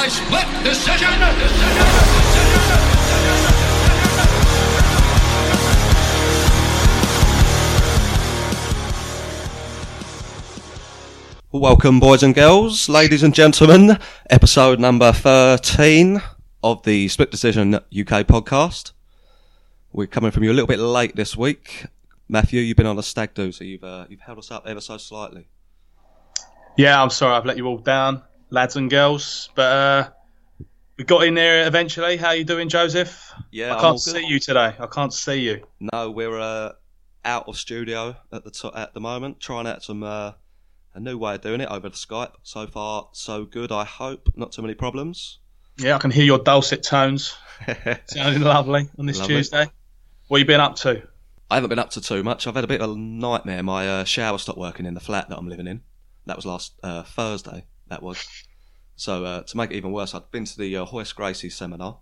by split decision. decision. Welcome, boys and girls, ladies and gentlemen. Episode number 13 of the Split Decision UK podcast. We're coming from you a little bit late this week. Matthew, you've been on a stag do, so you've, uh, you've held us up ever so slightly. Yeah, I'm sorry I've let you all down, lads and girls, but uh, we got in there eventually. How you doing, Joseph? Yeah, I can't see you today. I can't see you. No, we're uh, out of studio at the to- at the moment, trying out some uh, a new way of doing it over the Skype. So far, so good. I hope not too many problems. Yeah, I can hear your dulcet tones. Sounding lovely on this Lovely. Tuesday. What you been up to? I haven't been up to too much. I've had a bit of a nightmare. My uh, shower stopped working in the flat that I'm living in. That was last uh, Thursday. That was. So uh, to make it even worse, I'd been to the uh, Royce Gracie seminar.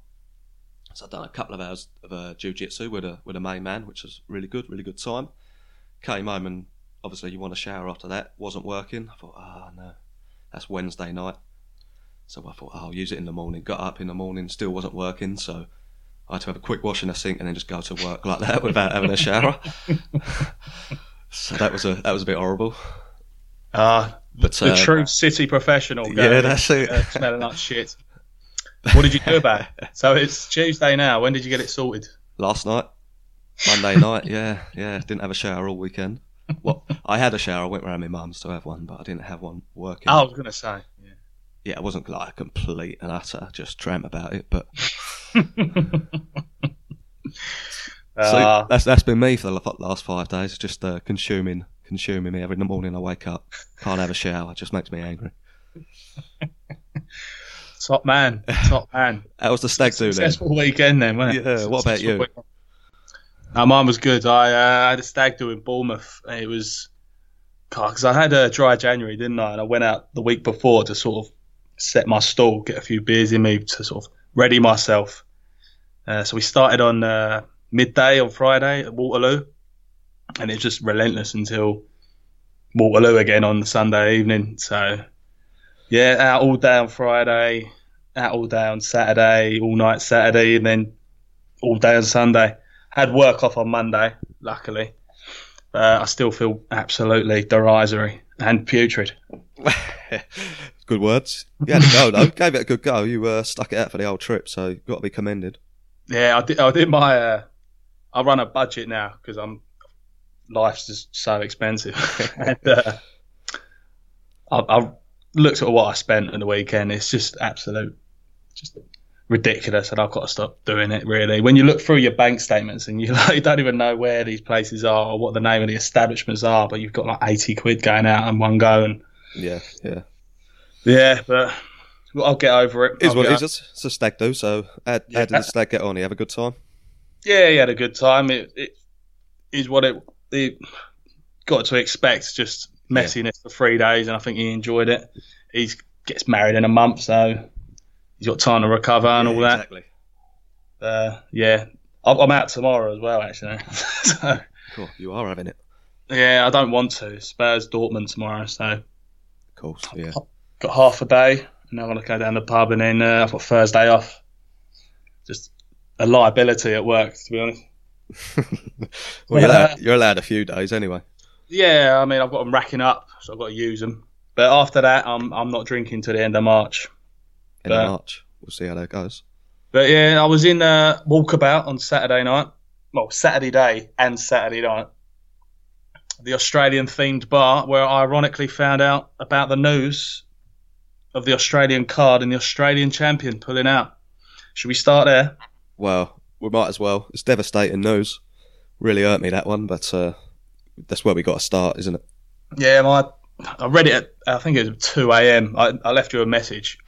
So I'd done a couple of hours of uh, jiu-jitsu with a with a main man, which was really good, really good time. Came home and obviously you want a shower after that. Wasn't working. I thought, ah no, that's Wednesday night. So I thought, oh, I'll use it in the morning. Got up in the morning, still wasn't working. So I had to have a quick wash in the sink and then just go to work like that without having a shower. so that was a that was a bit horrible. Ah, But the uh, true city professional. yeah, that's it. uh, smelling like shit. What did you do about it? So it's Tuesday now. When did you get it sorted? Last night, Monday night, yeah, yeah. Didn't have a shower all weekend. Well, I had a shower. I went round my mum's to have one, but I didn't have one working. Oh, I was going to say. Yeah. Yeah, it wasn't like a complete and utter just tramp about it, but so Ah, that's that's been me for the last five days. Just uh, consuming, consuming me every morning. I wake up, can't have a shower. It just makes me angry. top man. Top man. That was the stag do then? Successful weekend then, wasn't it? Yeah, what about you? weekend. No, mine was good. I uh, had a stag do in Bournemouth. It was because I had a dry January, didn't I? And I went out the week before to sort of set my stall, get a few beers in me to sort of ready myself. Uh, so we started on uh, midday on Friday at Waterloo, and it's just relentless until Waterloo again on the Sunday evening. So yeah, out all day on Friday, out all day on Saturday, all night Saturday, and then all day on Sunday. Had work off on Monday, luckily. But I still feel absolutely derisory and putrid. good words. Yeah, had a go though. Gave it a good go. You uh, stuck it out for the old trip, so you've got to be commended. Yeah, I did. I did my. Uh, I run a budget now because I'm. Life's just so expensive, and uh, I, I looked at what I spent on the weekend. It's just absolute, just ridiculous, and I've got to stop doing it. Really, when you look through your bank statements and you, like, you don't even know where these places are or what the name of the establishments are, but you've got like eighty quid going out in one go, and Yeah, yeah. yeah, but well, I'll get over it. Is what it is. It's a stag do. So how, how did the stag get on? You have a good time. yeah, he had a good time. It, it is what it, it got to expect. Just messiness for three days, and I think he enjoyed it. He gets married in a month, so he's got time to recover and all that. Exactly. Uh, yeah, I'm I'm out tomorrow as well, actually. so Cool. You are having it. yeah, I don't want to. Spurs Dortmund tomorrow, so Of course. Yeah. got half a day, and I want to go down the pub, and then uh, I've got Thursday off. Just a liability at work, to be honest. Well, you're allowed, you're allowed a few days anyway. Yeah, I mean, I've got them racking up, so I've got to use them. But after that, I'm I'm not drinking to the end of March. In Uh, March, we'll see how that goes. But yeah, I was in a Walkabout on Saturday night. Well, Saturday day and Saturday night. The Australian themed bar where I ironically found out about the news of the Australian card and the Australian champion pulling out. Should we start there? Well, we might as well. It's devastating news. Really hurt me that one, but uh, that's where we got to start, isn't it? Yeah, my I read it at I think it was two a.m. I, I left you a message.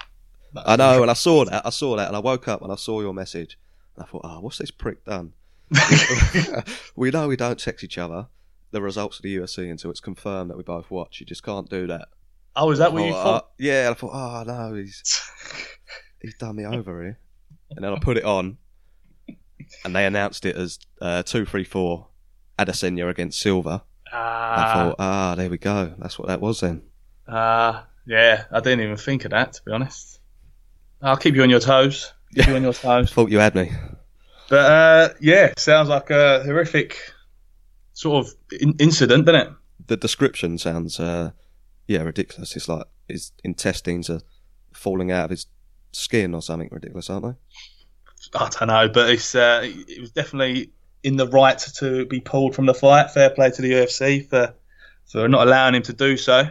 I know, and I saw that. I saw that, and I woke up and I saw your message. And I thought, oh, what's this prick done? we know we don't text each other the results of the UFC until it's confirmed that we both watch. You just can't do that. Oh, is that what you Oh, thought? uh, yeah, I thought, oh no, he's he's done me over here. And then I put it on, and they announced it as uh, two, three, four, Adesanya against Silva. I Ah, thought, ah, there we go. That's what that was then. ah, yeah. I didn't even think of that to be honest. I'll keep you on your toes. Keep you on your toes. Thought you had me. But uh, yeah, sounds like a horrific sort of in- incident, doesn't it? The description sounds, uh, yeah, ridiculous. It's like his intestines are falling out of his skin or something ridiculous, aren't they? I don't know, but it's uh, it was definitely in the right to be pulled from the fight. Fair play to the UFC for for not allowing him to do so.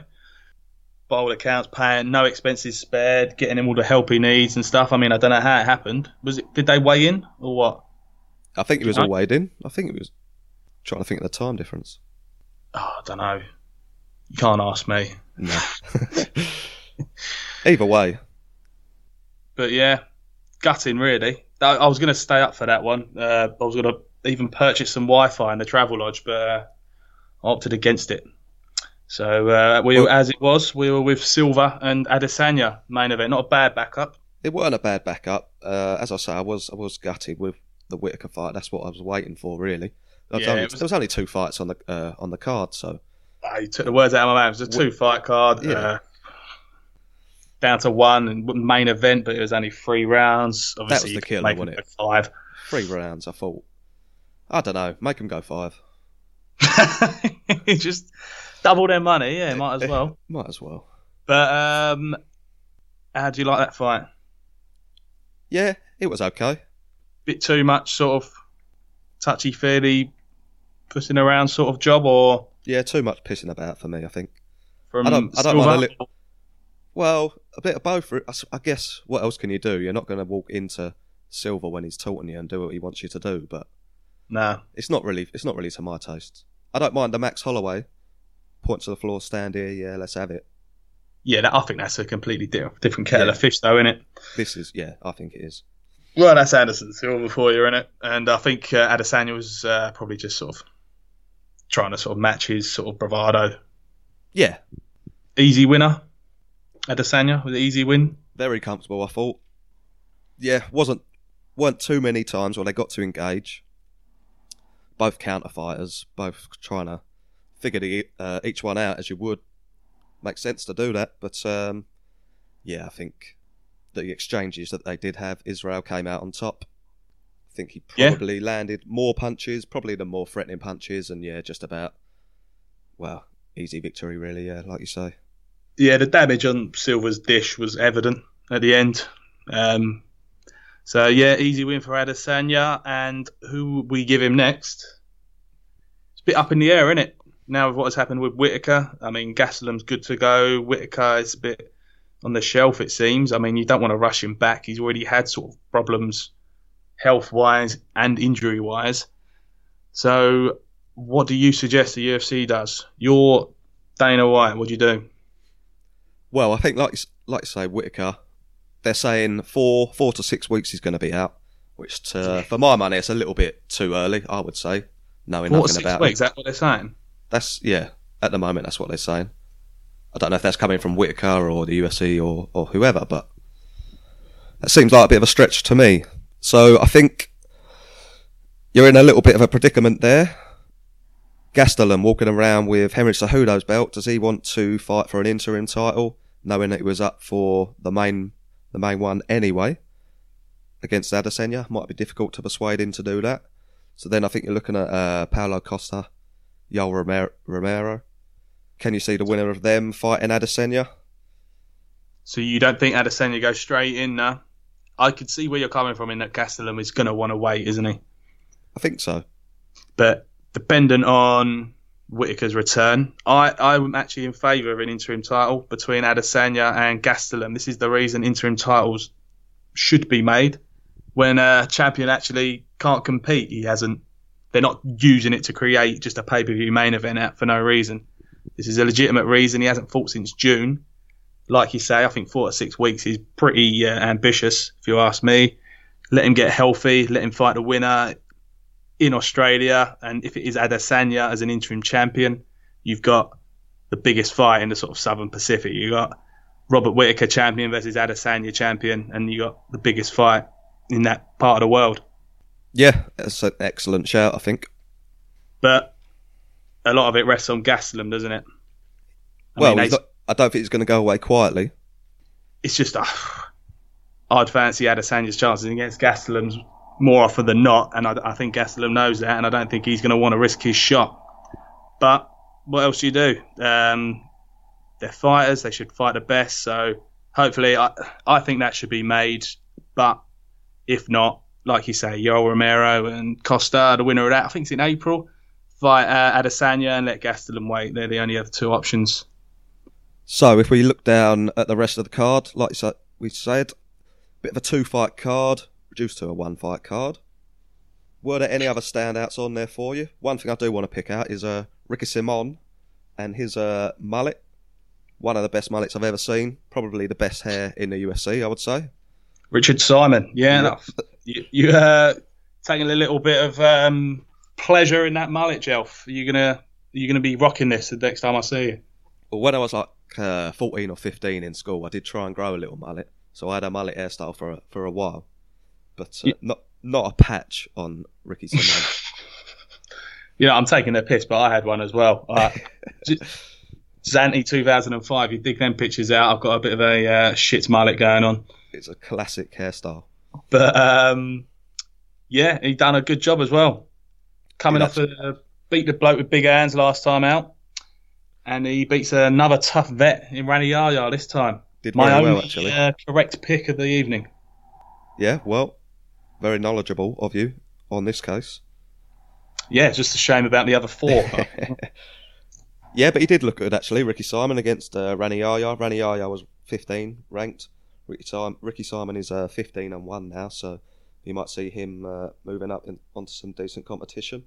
By all accounts, paying no expenses spared, getting him all the help he needs and stuff. I mean, I don't know how it happened. Was it? Did they weigh in or what? I think it was all weighed in. I think it was trying to think of the time difference. Oh, I don't know. You can't ask me. No. Either way, But yeah, gutting really. I, I was going to stay up for that one. Uh, I was going to even purchase some Wi-Fi in the travel lodge, but uh, I opted against it. So uh, we, Well- as it was, we were with Silva and Adesanya main event. Not a bad backup. it weren't a bad backup. Uh, as I say, I was I was gutted with the Whittaker fight. That's what I was waiting for, really. There was, Yeah, only, was- there was only two fights on the uh, on the card, so Uh, you took the words out of my mouth. It was a two-fight card. Yeah. Down to one and main event, but it was only three rounds. Obviously, the you could killer, wasn't it five. three rounds. I thought, I don't know, make them go five. Just double their money. Yeah, might as well. Might as well. But um, how do you like that fight? Yeah, it was okay. Bit too much sort of touchy feely, pushing around sort of job, or Yeah, too much pissing about for me. I think. from I don't- I don't mind a Well, a bit of both. I guess what else can you do? You're not going to walk into Silva when he's taunting you and do what he wants you to do. But no, it's not really. It's not really to my taste. I don't mind the Max Holloway point to the floor, stand here. Yeah, let's have it. yeah, that, I think that's a completely different kettle Yeah. of fish, though, isn't it? This is. Yeah, I think it is. Well, that's Anderson Silva for you, isn't it? And I think uh, Adesanya was uh, probably just sort of trying to sort of match his sort of bravado. Yeah, Easy winner, Adesanya with an easy win. very comfortable. I thought. Yeah, wasn't weren't too many times where they got to engage. Both counter fighters, both trying to figure the, uh, each one out as you would. Makes sense to do that, but um, yeah, I think the exchanges that they did have, Israel came out on top. I think he Yeah. probably landed more punches, probably the more threatening punches, and yeah, just about well, easy victory really. Yeah, like you say. Yeah, the damage on Silva's dish was evident at the end. Um, so yeah, easy win for Adesanya. And who we give him next? It's a bit up in the air, isn't it? Now with what has happened with Whittaker, I mean Gastelum's good to go. Whittaker is a bit on the shelf, it seems. I mean, you don't want to rush him back. He's already had sort of problems, health wise and injury wise. So, what do you suggest the UFC does? You're Dana White. What do you do? Well, I think like like you say, Whittaker, they're saying four four to six weeks he's going to be out, which uh, to, for my money, it's a little bit too early. I would say, knowing Four to nothing six about weeks. him. That's what they're saying. That's yeah. At the moment, that's what they're saying. I don't know if that's coming from Whittaker or the UFC or or whoever, but that seems like a bit of a stretch to me. So I think you're in a little bit of a predicament there. Gastelum walking around with Henry Cejudo's belt. Does he want to fight for an interim title, knowing that he was up for the main the main one anyway against Adesanya? Might be difficult to persuade him to do that. So then I think you're looking at uh, Paulo Costa, Yoel Romero, Romero. Can you see the winner of them fighting Adesanya? So you don't think Adesanya goes straight in now? I could see where you're coming from in that Gastelum is going to want to wait, isn't he? I think so. But dependent on Whittaker's return, I, I'm actually in favour of an interim title between Adesanya and Gastelum. This is the reason interim titles should be made. When a champion actually can't compete, he hasn't. They're not using it to create just a pay per view main event out for no reason. This is a legitimate reason. He hasn't fought since June. Like you say, I think four to six weeks is pretty uh, ambitious, if you ask me. Let him get healthy. Let him fight the winner in Australia, and if it is Adesanya as an interim champion, you've got the biggest fight in the sort of Southern Pacific. You got Robert Whittaker champion versus Adesanya champion, and you got the biggest fight in that part of the world. Yeah, that's an excellent shout. I think. But a lot of it rests on Gastelum, doesn't it? I well, mean, not, I don't think he's going to go away quietly. it's just uh, I'd fancy Adesanya's chances against Gastelum's more often than not, and I, I think Gastelum knows that, and I don't think he's going to want to risk his shot. But what else do you do? Um, they're fighters; they should fight the best. So hopefully, I I think that should be made. But if not, like you say, Yoel Romero and Costa, the winner of that, I think it's in April. Fight uh, Adesanya and let Gastelum wait. They're the only other two options. So if we look down at the rest of the card, like we said, bit of a two fight card, reduced to a one fight card. Were there any other standouts on there for you? One thing I do want to pick out is uh, Ricky Simon and his uh, mullet. One of the best mullets I've ever seen. Probably the best hair in the UFC, I would say. Richard Simon, yeah, Yeah. no, you, you uh, taking a little bit of um, pleasure in that mullet, Jelf. Are you gonna are you gonna be rocking this the next time I see you? Well, when I was like uh, 14 or 15 in school, I did try and grow a little mullet. So I had a mullet hairstyle for a, for a while. But uh, Yeah. not not a patch on Ricky Simon. You know, I'm taking their piss, but I had one as well. Uh, Zanti 2005. You dig them pictures out. I've got a bit of a uh, shit mullet going on, it's a classic hairstyle. but um, yeah, he done a good job as well. Coming Yeah, off a beat the bloke with big hands last time out, and he beats another tough vet in Rani Yahya this time. Did My very well, actually. uh, correct pick of the evening. Yeah, well, very knowledgeable of you on this case. Yeah, it's just a shame about the other four. Yeah, but he did look good actually. Ricky Simon against uh, Rani Yahya. Rani Yahya was 15 ranked. Ricky, Sim- Ricky Simon is uh, 15 and one now, so you might see him uh, moving up in, onto some decent competition.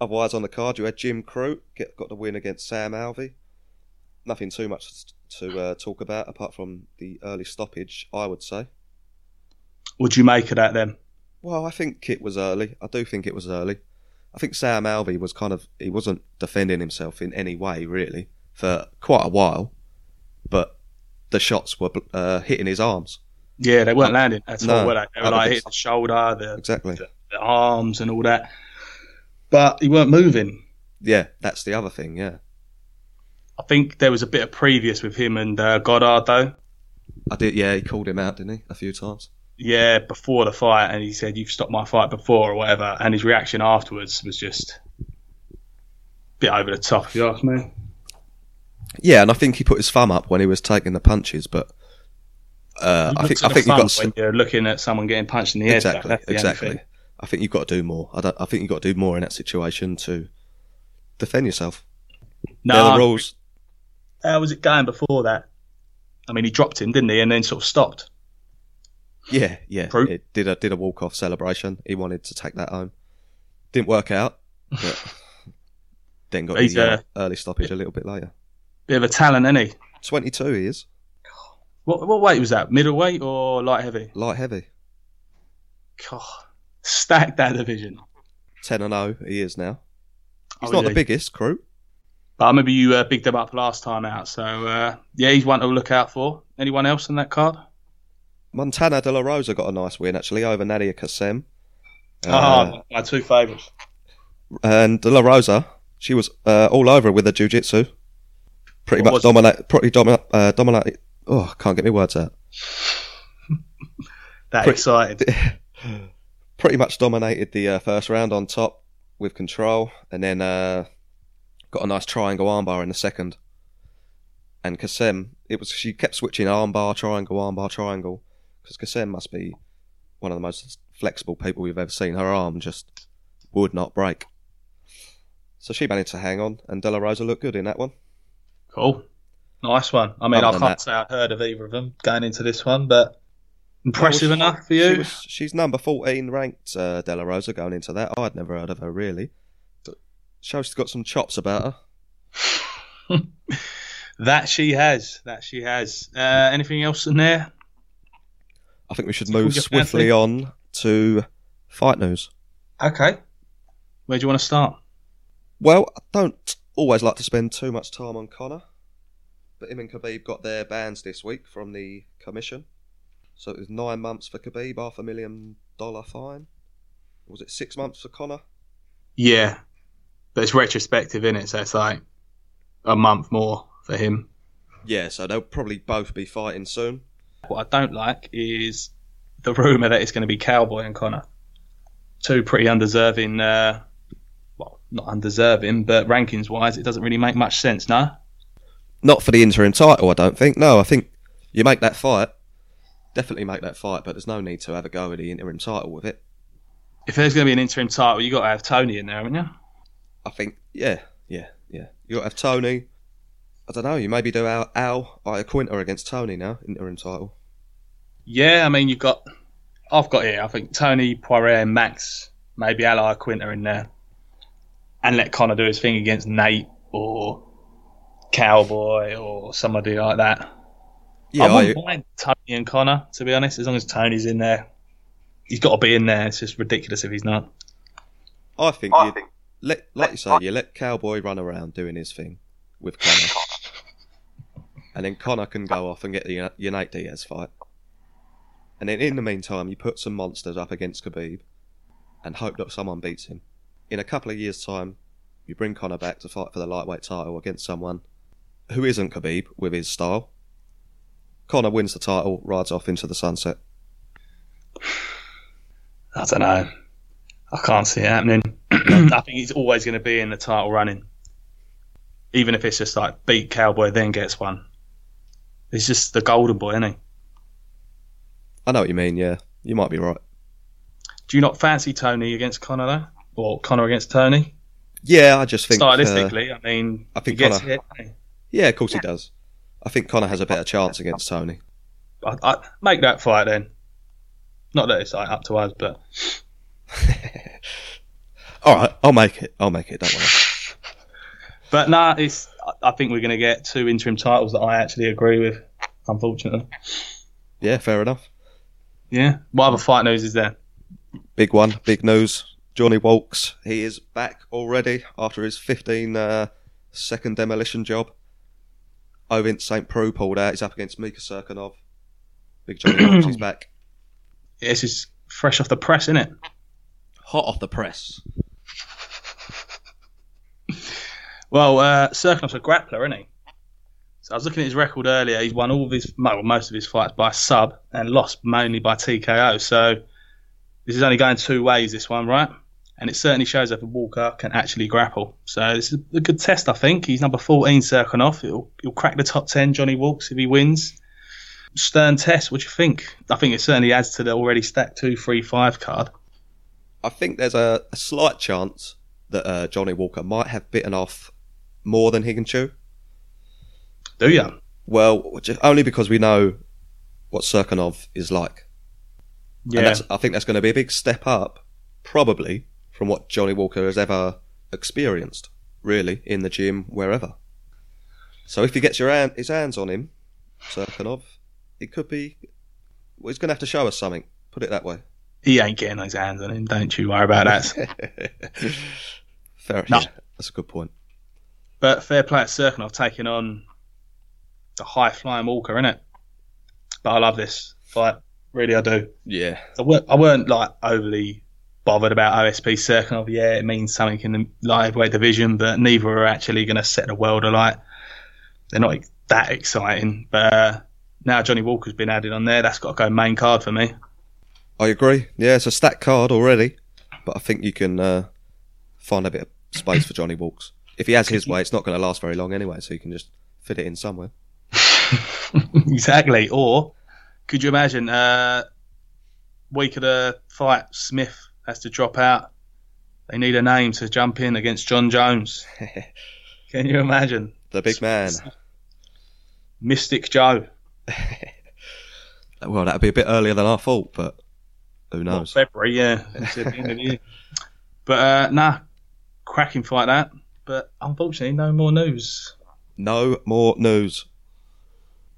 Otherwise, on the card, you had Jim Crute get got the win against Sam Alvey. Nothing too much to uh, talk about apart from the early stoppage, I would say. Would you make of that then? Well, I think it was early. I do think it was early. I think Sam Alvey was kind of he wasn't defending himself in any way really for quite a while, but the shots were uh, hitting his arms. Yeah, they weren't landing at No, all, were they? They were like hitting the shoulder, the, Exactly. the, the arms, and all that. But he weren't moving. Yeah, that's the other thing. Yeah, I think there was a bit of previous with him and uh, Goddard though. I did. Yeah, he called him out, didn't he, a few times? Yeah, before the fight, and he said, "You've stopped my fight before" or whatever. And his reaction afterwards was just a bit over the top. If you ask me. Yeah, and I think he put his thumb up when he was taking the punches, but uh, I think I think you front got when you're looking at someone getting punched in the head. exactly That's the exactly. I think you've got to do more. I don't. I think you've got to do more in that situation to defend yourself. They're No, the rules. how was it going before that? I mean, he dropped him, didn't he? And then sort of stopped. Yeah, yeah. True. It did a did a walk off celebration. He wanted to take that home. Didn't work out, but then got He's, the uh, uh, early stoppage a little bit later. Bit of a talent, isn't he? Twenty two he is What, what weight was that? Middleweight or light heavy? light heavy. God, stack that division. Ten and zero he is now. He's Oh, not yeah. the biggest crew. But I remember you uh, bigged him up last time out. So uh, yeah, he's one to look out for. Anyone else on that card? Montana De La Rosa got a nice win actually over Nadia Kassem. Uh, oh, my two favourites. and De La Rosa, she was uh, all over with the jiu-jitsu. Pretty What much dominate, pretty dominate, uh, dominate. Oh, can't get my words out. That Pretty- excited. pretty much dominated the uh, first round on top with control, and then uh, got a nice triangle armbar in the second. And Kassem, it was she kept switching armbar, triangle, armbar, triangle, because Kassem must be one of the most flexible people we've ever seen. Her arm just would not break. So she managed to hang on, and De La Rosa looked good in that one. Cool. Nice one. I mean, Other I can't that- say I've heard of either of them going into this one, but impressive Well, she- enough for She you. was, she's number 14 ranked, uh, De La Rosa, going into that. I'd never heard of her, really. But shows she's got some chops about her. That she has. That she has. Uh, anything else in there? I think we should move swiftly on to fight news. Okay. Where do you want to start? Well, I don't always like to spend too much time on Conor, but him and Khabib got their bans this week from the commission. So it was nine months for Khabib, half a million dollar fine. Was it six months for Conor? Yeah, but it's retrospective, in it? So it's like a month more for him. Yeah, so they'll probably both be fighting soon. What I don't like is the rumour that it's going to be Cowboy and Conor. Two pretty undeserving, uh, well, not undeserving, but rankings wise, it doesn't really make much sense, no? Not for the interim title, I don't think. No, I think you make that fight. Definitely make that fight, but there's no need to have a go at the interim title with it. If there's going to be an interim title, you've got to have Tony in there, haven't you? I think, yeah, yeah, yeah. You got to have Tony. I don't know. You maybe do Al, Al Iaquinta against Tony now, interim title. Yeah, I mean, you've got. I've got here, I think Tony, Poirier, and Max, maybe Al Iaquinta in there. And let Conor do his thing against Nate or Cowboy or somebody like that. Yeah, I I, wouldn't mind Tony and Conor, to be honest, as long as Tony's in there. He's got to be in there. It's just ridiculous if he's not. I think you let, like you say, you let Cowboy run around doing his thing with Conor, and then Conor can go off and get the your Nate Diaz fight. And then in the meantime, you put some monsters up against Khabib, and hope that someone beats him. In a couple of years' time, you bring Conor back to fight for the lightweight title against someone who isn't Khabib with his style. Conor wins the title, rides off into the sunset. I don't know. I can't see it happening. I think he's always going to be in the title running. Even if it's just like beat Cowboy, then gets one. He's just the golden boy, isn't he? I know what you mean. Yeah, you might be right. Do you not fancy Tony against Conor though, or Conor against Tony? Yeah, I just think uh, Stylistically, I mean, I think he gets Conor- hit. yeah, of course he does. I think Conor has a better chance against Tony. I, I, make that fight then. Not that it's like, up to us, but All right, I'll make it. I'll make it. Don't worry. but nah, it's. I- think we're going to get two interim titles that I actually agree with. Unfortunately, Yeah, fair enough. yeah. What other fight news is there? Big one, big news. Johnny Walks, he is back already after his 15 uh, second demolition job. Ovince St. Preux pulled out. He's up against Mika Cirkunov. Big Johnny Walks, he's back. Yeah, This is fresh off the press, isn't it? Hot off the press. Well, uh, Cirkunov's a grappler, isn't he? So I was looking at his record earlier. He's won all of his, well, most of his fights by sub and lost mainly by TKO. So this is only going two ways, this one, right? And it certainly shows that Walker can actually grapple. So this is a good test, I think. He's number 14 Serkinov. He'll, he'll crack the top 10, Johnny Walks, if he wins. Stern test, what do you think? I think it certainly adds to the already stacked 2 3 5 card. I think there's a, a slight chance that uh, Johnny Walker might have bitten off more than he can chew. Do you? Well, only because we know what Cirkunov is like. Yeah. And that's, I think that's going to be a big step up, probably, from what Johnny Walker has ever experienced, really, in the gym, wherever. So if he gets your hand, his hands on him, Cirkunov, it could be. Well, he's going to have to show us something. Put it that way. He ain't getting his hands on him. Don't you worry about that. Fair. No. That's a good point. But fair play at Cirkunov taking on the high flying Walker, innit? But I love this fight. Really, I do. Yeah. I weren't, I weren't like overly bothered about OSP Cirkunov. Yeah, it means something in the light heavyweight division, but neither are actually going to set the world alight. They're not that exciting. But uh, now Johnny Walker's been added on there. That's got to go main card for me. I agree. Yeah, it's a stacked card already, but I think you can uh, find a bit of space for Johnny Walks. If he has his way, it's not going to last very long anyway, so you can just fit it in somewhere. exactly. Or could you imagine uh, week of the fight, Smith has to drop out. They need a name to jump in against Jon Jones. Can you imagine? The big man. Mystic Joe. Well, that'd be a bit earlier than I thought, but who Well, knows? February, yeah. It's at the end of the year. But uh, nah, cracking fight that. But unfortunately, no more news. No more news.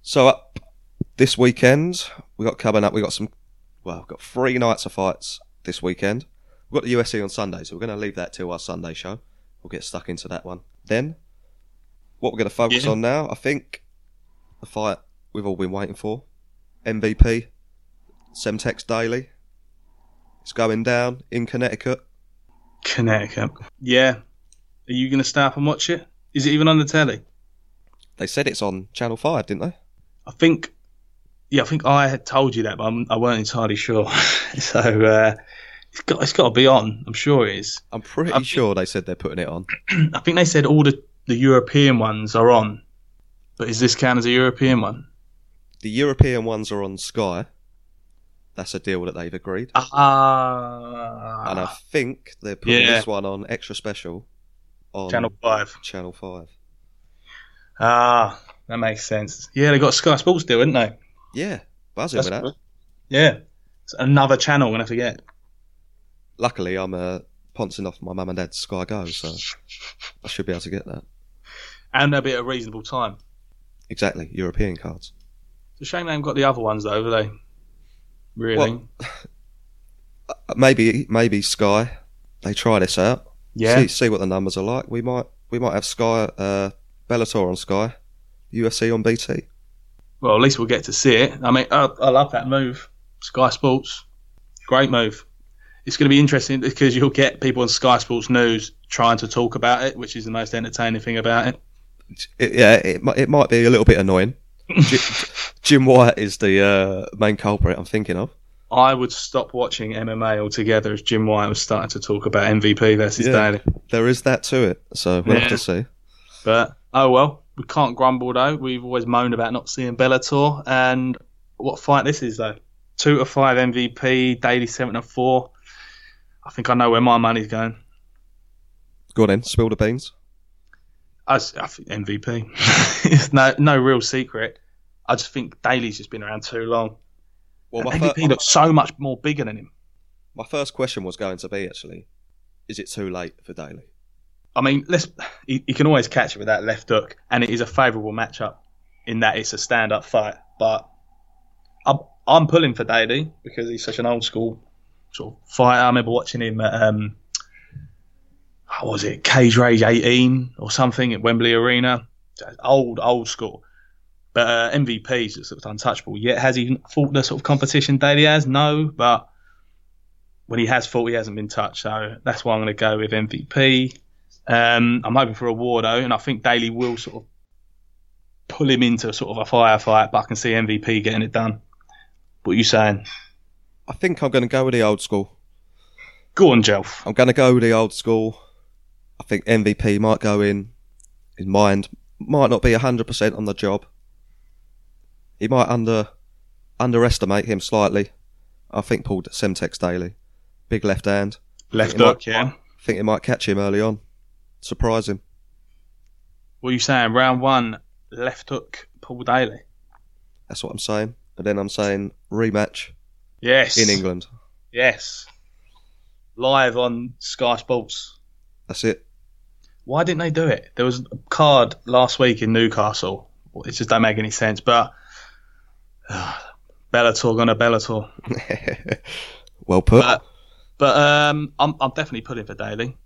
So up this weekend, we got coming up. We got some. Well, we've got three nights of fights this weekend. We've got the UFC on Sunday, so we're going to leave that till our Sunday show. We'll get stuck into that one. Then, what we're going to focus Yeah. on now, I think, the fight we've all been waiting for, MVP, Semtex Daly. It's going down in Connecticut. Connecticut. Yeah. Are you going to stay up and watch it? Is it even on the telly? They said it's on Channel Five, didn't they? I think, Yeah, I think I had told you that, but I'm, I weren't entirely sure. so uh, it's got it's got to be on. I'm sure it is. I'm pretty I'm- sure they said they're putting it on. I think they said all the, the European ones are on. But is this count as a European one? The European ones are on Sky. That's a deal that they've agreed. Ah, and I think they're putting Yeah. this one on extra special on Channel Five. Channel 5. Ah, that makes sense. Yeah, they got Sky Sports deal, didn't they? Yeah, buzzing That's with that. good. Yeah, it's another channel. I'm gonna forget. Luckily, I'm uh, poncing off my mum and dad's Sky Go, so I should be able to get that. And they'll be at a reasonable time. Exactly, European cards. It's a shame they haven't got the other ones though, have they? Really? Uh, Maybe, maybe Sky. They try this out. Yeah. See, see what the numbers are like. We might, we might have Sky, uh, Bellator on Sky, UFC on BT. Well, at least we'll get to see it. I mean, I, I love that move. Sky Sports, great move. It's going to be interesting because you'll get people on Sky Sports News trying to talk about it, which is the most entertaining thing about it. It, yeah, it, it might be a little bit annoying. Jim, Jim White is the uh, main culprit I'm thinking of. I would stop watching MMA altogether if Jim White was starting to talk about MVP versus Yeah. Daly. There is that to it, so we'll Yeah. have to see. But oh well, we can't grumble though. We've always moaned about not seeing Bellator, and what fight this is though. Two to five MVP, Daly seven to four. I think I know where my money's going. Go on then, spill the beans. I, I think MVP. it's no no real secret. I just think Daly's just been around too long. Well, And my, MVP fir- looks so much more bigger than him. my first question was going to be actually, is it too late for Daly? I mean, let's he, he can always catch it with that left hook, and it is a favourable matchup in that it's a stand-up fight. But I'm I'm pulling for Daly because he's such an old school sort of fighter. I remember watching him at um, what was it Cage Rage 18 or something at Wembley Arena. Old old school. But uh, MVP is sort of untouchable. Yet has he fought the sort of competition Daly has? No, but when he has fought, he hasn't been touched. So that's why I'm going to go with MVP. Um, I'm hoping for a war though, and I think Daly will sort of pull him into sort of a firefight. But I can see MVP getting it done. What are you saying? I think I'm going to go with the old school. Go on, Jelf. I'm going to go with the old school. I think MVP might go in. His mind might not be 100% on the job. He might under underestimate him slightly. I think Paul Semtex Daly. Big left hand. Left hook, yeah. I think it might catch him early on. Surprise him. What are you saying? Round one, left hook, Paul Daly. That's what I'm saying. And then I'm saying rematch Yes. in England. Yes. Live on Sky Sports. That's it. Why didn't they do it? There was a card last week in Newcastle. It just don't make any sense. But Bellator gonna Bellator. well put. But but um, I'm I'm definitely putting for Daly.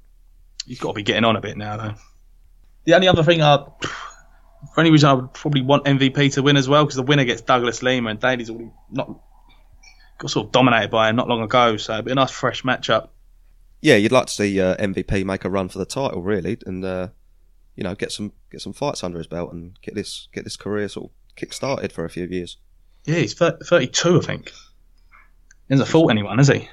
He's got to be getting on a bit now though. The only other thing I, for any reason, I would probably want MVP to win as well because the winner gets Douglas Lima and Daly's already not got sort of dominated by him not long ago. So it'd be a nice fresh matchup. yeah, you'd like to see uh, MVP make a run for the title, really, and uh, you know get some get some fights under his belt and get this get this career sort of kick started for a few years. Yeah, he's thir- 32, I think. He hasn't fought anyone, has he?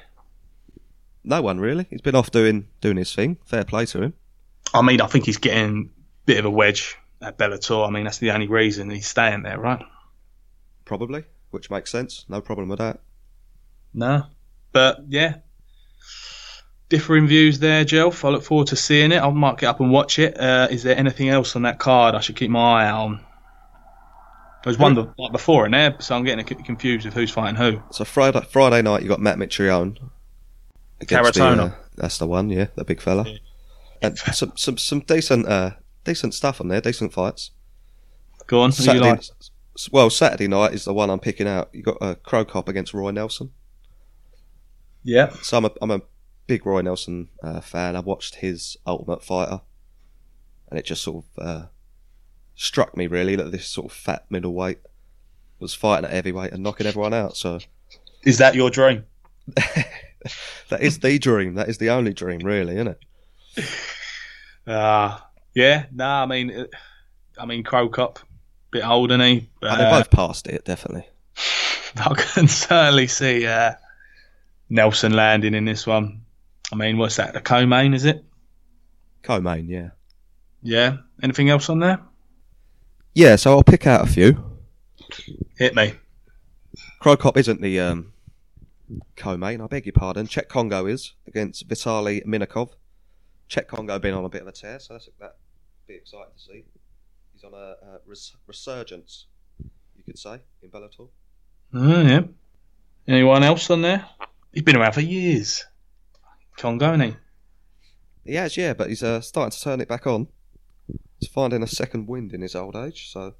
No one really. He's been off doing doing his thing. Fair play to him. I mean, I think he's getting a bit of a wedge at Bellator. I mean, that's the only reason he's staying there, right? Probably, which makes sense. No problem with that. No. But yeah. Differing views there, Jelf. I look forward to seeing it. I might get up and watch it. Uh, is there anything else on that card I should keep my eye out on? There's one the- like before in there, so I'm getting c- confused with who's fighting who. So Friday Friday night you got Matt Mitrione. against the, Kharitonov. uh, that's the one, yeah, the big fella. And some some some decent uh, decent stuff on there, decent fights. Go on. Who you Saturday, like? well, Saturday night is the one I'm picking out. You got uh, Cro Cop against Roy Nelson. Yeah. So I'm a, I'm a big Roy Nelson uh, fan. I watched his Ultimate Fighter, and it just sort of uh, struck me really that this sort of fat middleweight was fighting at heavyweight and knocking everyone out. So Is that your dream? that is the dream. That is the only dream, really, isn't it? Uh, yeah. No, I mean, I mean, Cro Cop, bit old, isn't he? But, Oh, uh, both passed it, definitely. I can certainly see uh, Nelson landing in this one. I mean, what's that? The co-main, is it? Co-main, yeah. Yeah. Anything else on there? Yeah, so I'll pick out a few. Hit me. Cro Cop isn't the um, co-main, I beg your pardon. Cheick Kongo is against Vitali Minakov. Cheick Kongo been on a bit of a tear, so that's that be exciting to see. He's on a, a res- resurgence, you could say, in Bellator. Oh, yeah. Anyone else on there? He's been around for years. Kongo, isn't he? He has, yeah, but he's uh, starting to turn it back on. He's finding a second wind in his old age, so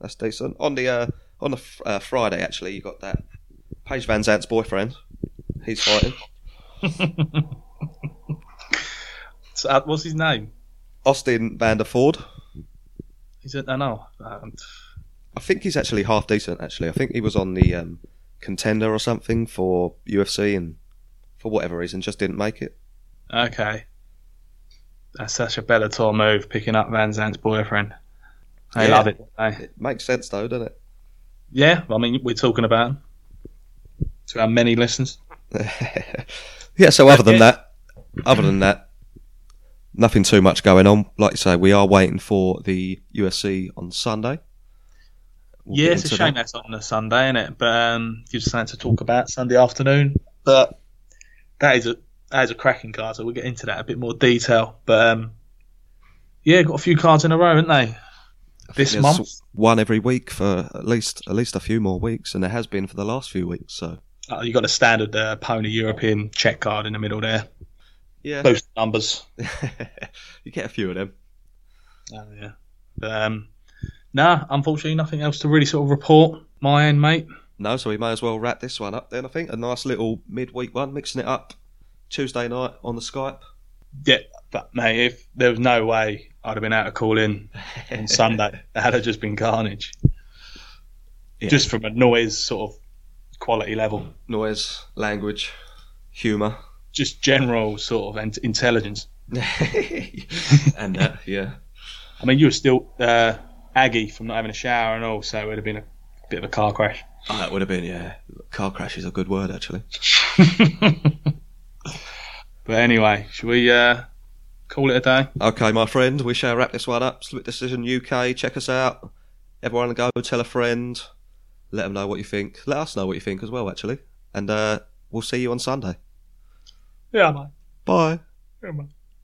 that's decent. On the uh, on the fr- uh, Friday, actually, you got that Paige VanZant's boyfriend. He's fighting. So, uh, what's his name? Austin Vanderford. He's a, I know. Um, I think he's actually half decent. Actually, I think he was on the um, contender or something for UFC, and for whatever reason, just didn't make it. okay. That's such a Bellator move, picking up VanZant's boyfriend. I Yeah. love it. It makes sense though, doesn't it? Yeah, I mean, we're talking about him. To our many listeners. yeah. So other than that, other than that, nothing too much going on. Like you say, we are waiting for the UFC on Sunday. We'll yeah, it's a shame that. that's on a Sunday, isn't it? But um, gives us something to talk about Sunday afternoon. But that is a that is a cracking card, so we'll get into that a bit more detail. But um, yeah, got a few cards in a row, haven't they? This There's month. one every week for at least at least a few more weeks, and there has been for the last few weeks. So Oh, you got a standard uh, pony European check card in the middle there. yeah, Boost numbers. you get a few of them. Oh, yeah. But, um, nah, unfortunately, nothing else to really sort of report. My end, mate. No, so we may as well wrap this one up then. I think a nice little midweek one, mixing it up Tuesday night on the Skype. Yeah, but mate, if there was no way I'd have been out to call in on Sunday, that'd have just been carnage. Yeah. Just from a noise sort of quality level, Noise, language, humour, just general sort of int- intelligence. and that, yeah. I mean, you were still uh, aggy from not having a shower and all, so it would have been a bit of a car crash. Oh, that would have been, yeah. Car crash is a good word, actually. But anyway, should we uh, call it a day? Okay, my friend, we shall wrap this one up. Split Decision UK, check us out. Everyone go, tell a friend. Let them know what you think. Let us know what you think as well, actually. And uh, we'll see you on Sunday. Yeah, mate. Bye. Yeah, mate.